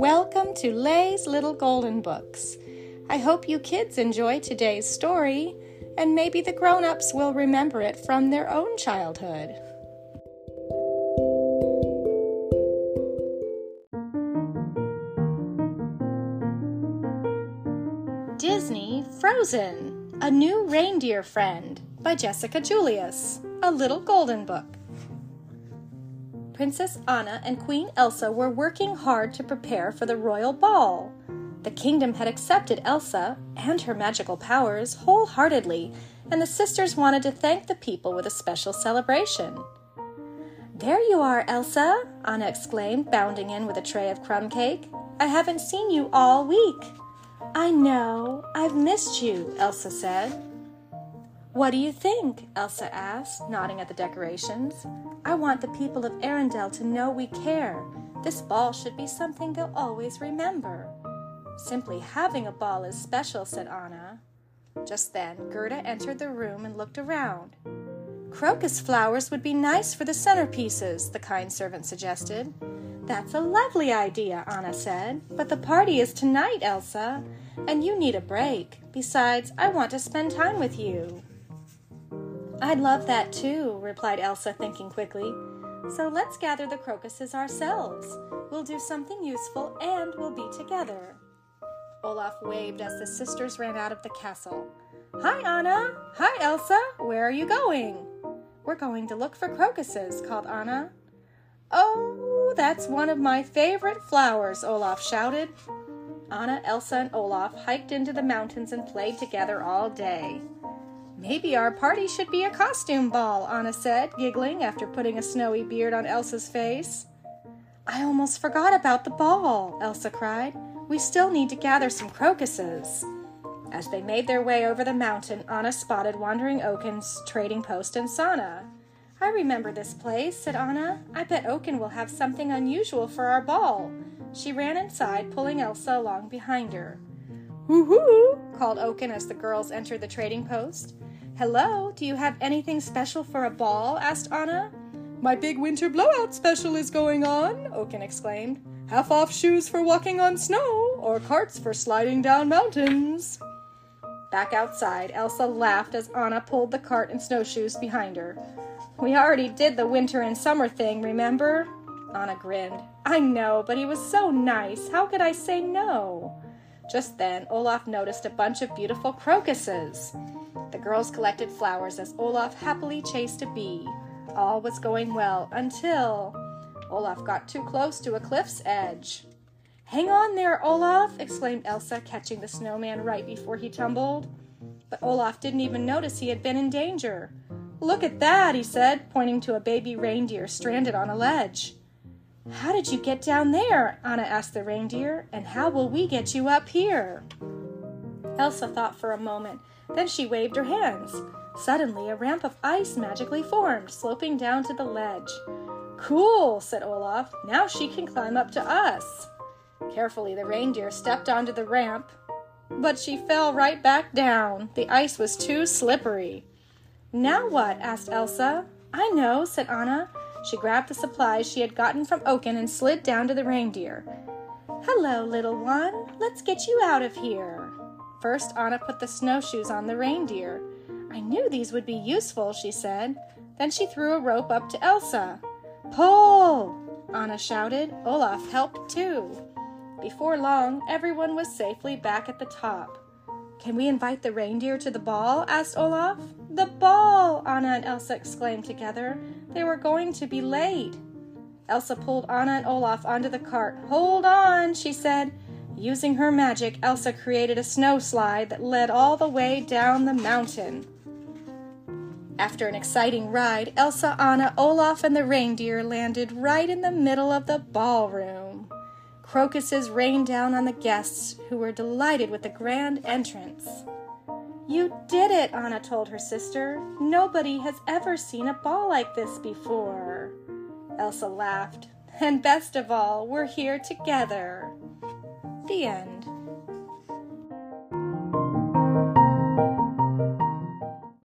Welcome to Lay's Little Golden Books. I hope you kids enjoy today's story, and maybe the grown ups will remember it from their own childhood. Disney Frozen A New Reindeer Friend by Jessica Julius, a little golden book. Princess Anna and Queen Elsa were working hard to prepare for the royal ball. The kingdom had accepted Elsa and her magical powers wholeheartedly, and the sisters wanted to thank the people with a special celebration. There you are, Elsa, Anna exclaimed, bounding in with a tray of crumb cake. I haven't seen you all week. I know, I've missed you, Elsa said. What do you think? Elsa asked, nodding at the decorations. I want the people of Arendelle to know we care. This ball should be something they'll always remember. Simply having a ball is special, said Anna. Just then, Gerda entered the room and looked around. Crocus flowers would be nice for the centerpieces, the kind servant suggested. That's a lovely idea, Anna said. But the party is tonight, Elsa, and you need a break. Besides, I want to spend time with you. I'd love that too, replied Elsa, thinking quickly. So let's gather the crocuses ourselves. We'll do something useful and we'll be together. Olaf waved as the sisters ran out of the castle. Hi, Anna. Hi, Elsa. Where are you going? We're going to look for crocuses, called Anna. Oh, that's one of my favorite flowers, Olaf shouted. Anna, Elsa, and Olaf hiked into the mountains and played together all day. Maybe our party should be a costume ball, Anna said, giggling after putting a snowy beard on Elsa's face. I almost forgot about the ball, Elsa cried. We still need to gather some crocuses. As they made their way over the mountain, Anna spotted Wandering Oaken's trading post and Sauna. I remember this place, said Anna. I bet Oaken will have something unusual for our ball. She ran inside, pulling Elsa along behind her. Woo-hoo! called Oaken as the girls entered the trading post. Hello, do you have anything special for a ball? asked Anna. My big winter blowout special is going on, Oaken exclaimed. Half off shoes for walking on snow, or carts for sliding down mountains. Back outside, Elsa laughed as Anna pulled the cart and snowshoes behind her. We already did the winter and summer thing, remember? Anna grinned. I know, but he was so nice. How could I say no? Just then, Olaf noticed a bunch of beautiful crocuses. The girls collected flowers as Olaf happily chased a bee. All was going well until Olaf got too close to a cliff's edge. Hang on there, Olaf! exclaimed Elsa, catching the snowman right before he tumbled. But Olaf didn't even notice he had been in danger. Look at that, he said, pointing to a baby reindeer stranded on a ledge. How did you get down there? Anna asked the reindeer, and how will we get you up here? Elsa thought for a moment then she waved her hands. Suddenly, a ramp of ice magically formed, sloping down to the ledge. Cool, said Olaf. Now she can climb up to us. Carefully, the reindeer stepped onto the ramp, but she fell right back down. The ice was too slippery. Now what? asked Elsa. I know, said Anna. She grabbed the supplies she had gotten from Oaken and slid down to the reindeer. Hello, little one. Let's get you out of here. First, Anna put the snowshoes on the reindeer. I knew these would be useful, she said. Then she threw a rope up to Elsa. Pull! Anna shouted. Olaf helped too. Before long, everyone was safely back at the top. Can we invite the reindeer to the ball? asked Olaf. The ball! Anna and Elsa exclaimed together. They were going to be late. Elsa pulled Anna and Olaf onto the cart. Hold on, she said. Using her magic, Elsa created a snow slide that led all the way down the mountain. After an exciting ride, Elsa, Anna, Olaf, and the reindeer landed right in the middle of the ballroom. Crocuses rained down on the guests, who were delighted with the grand entrance. You did it, Anna told her sister. Nobody has ever seen a ball like this before. Elsa laughed. And best of all, we're here together. The end.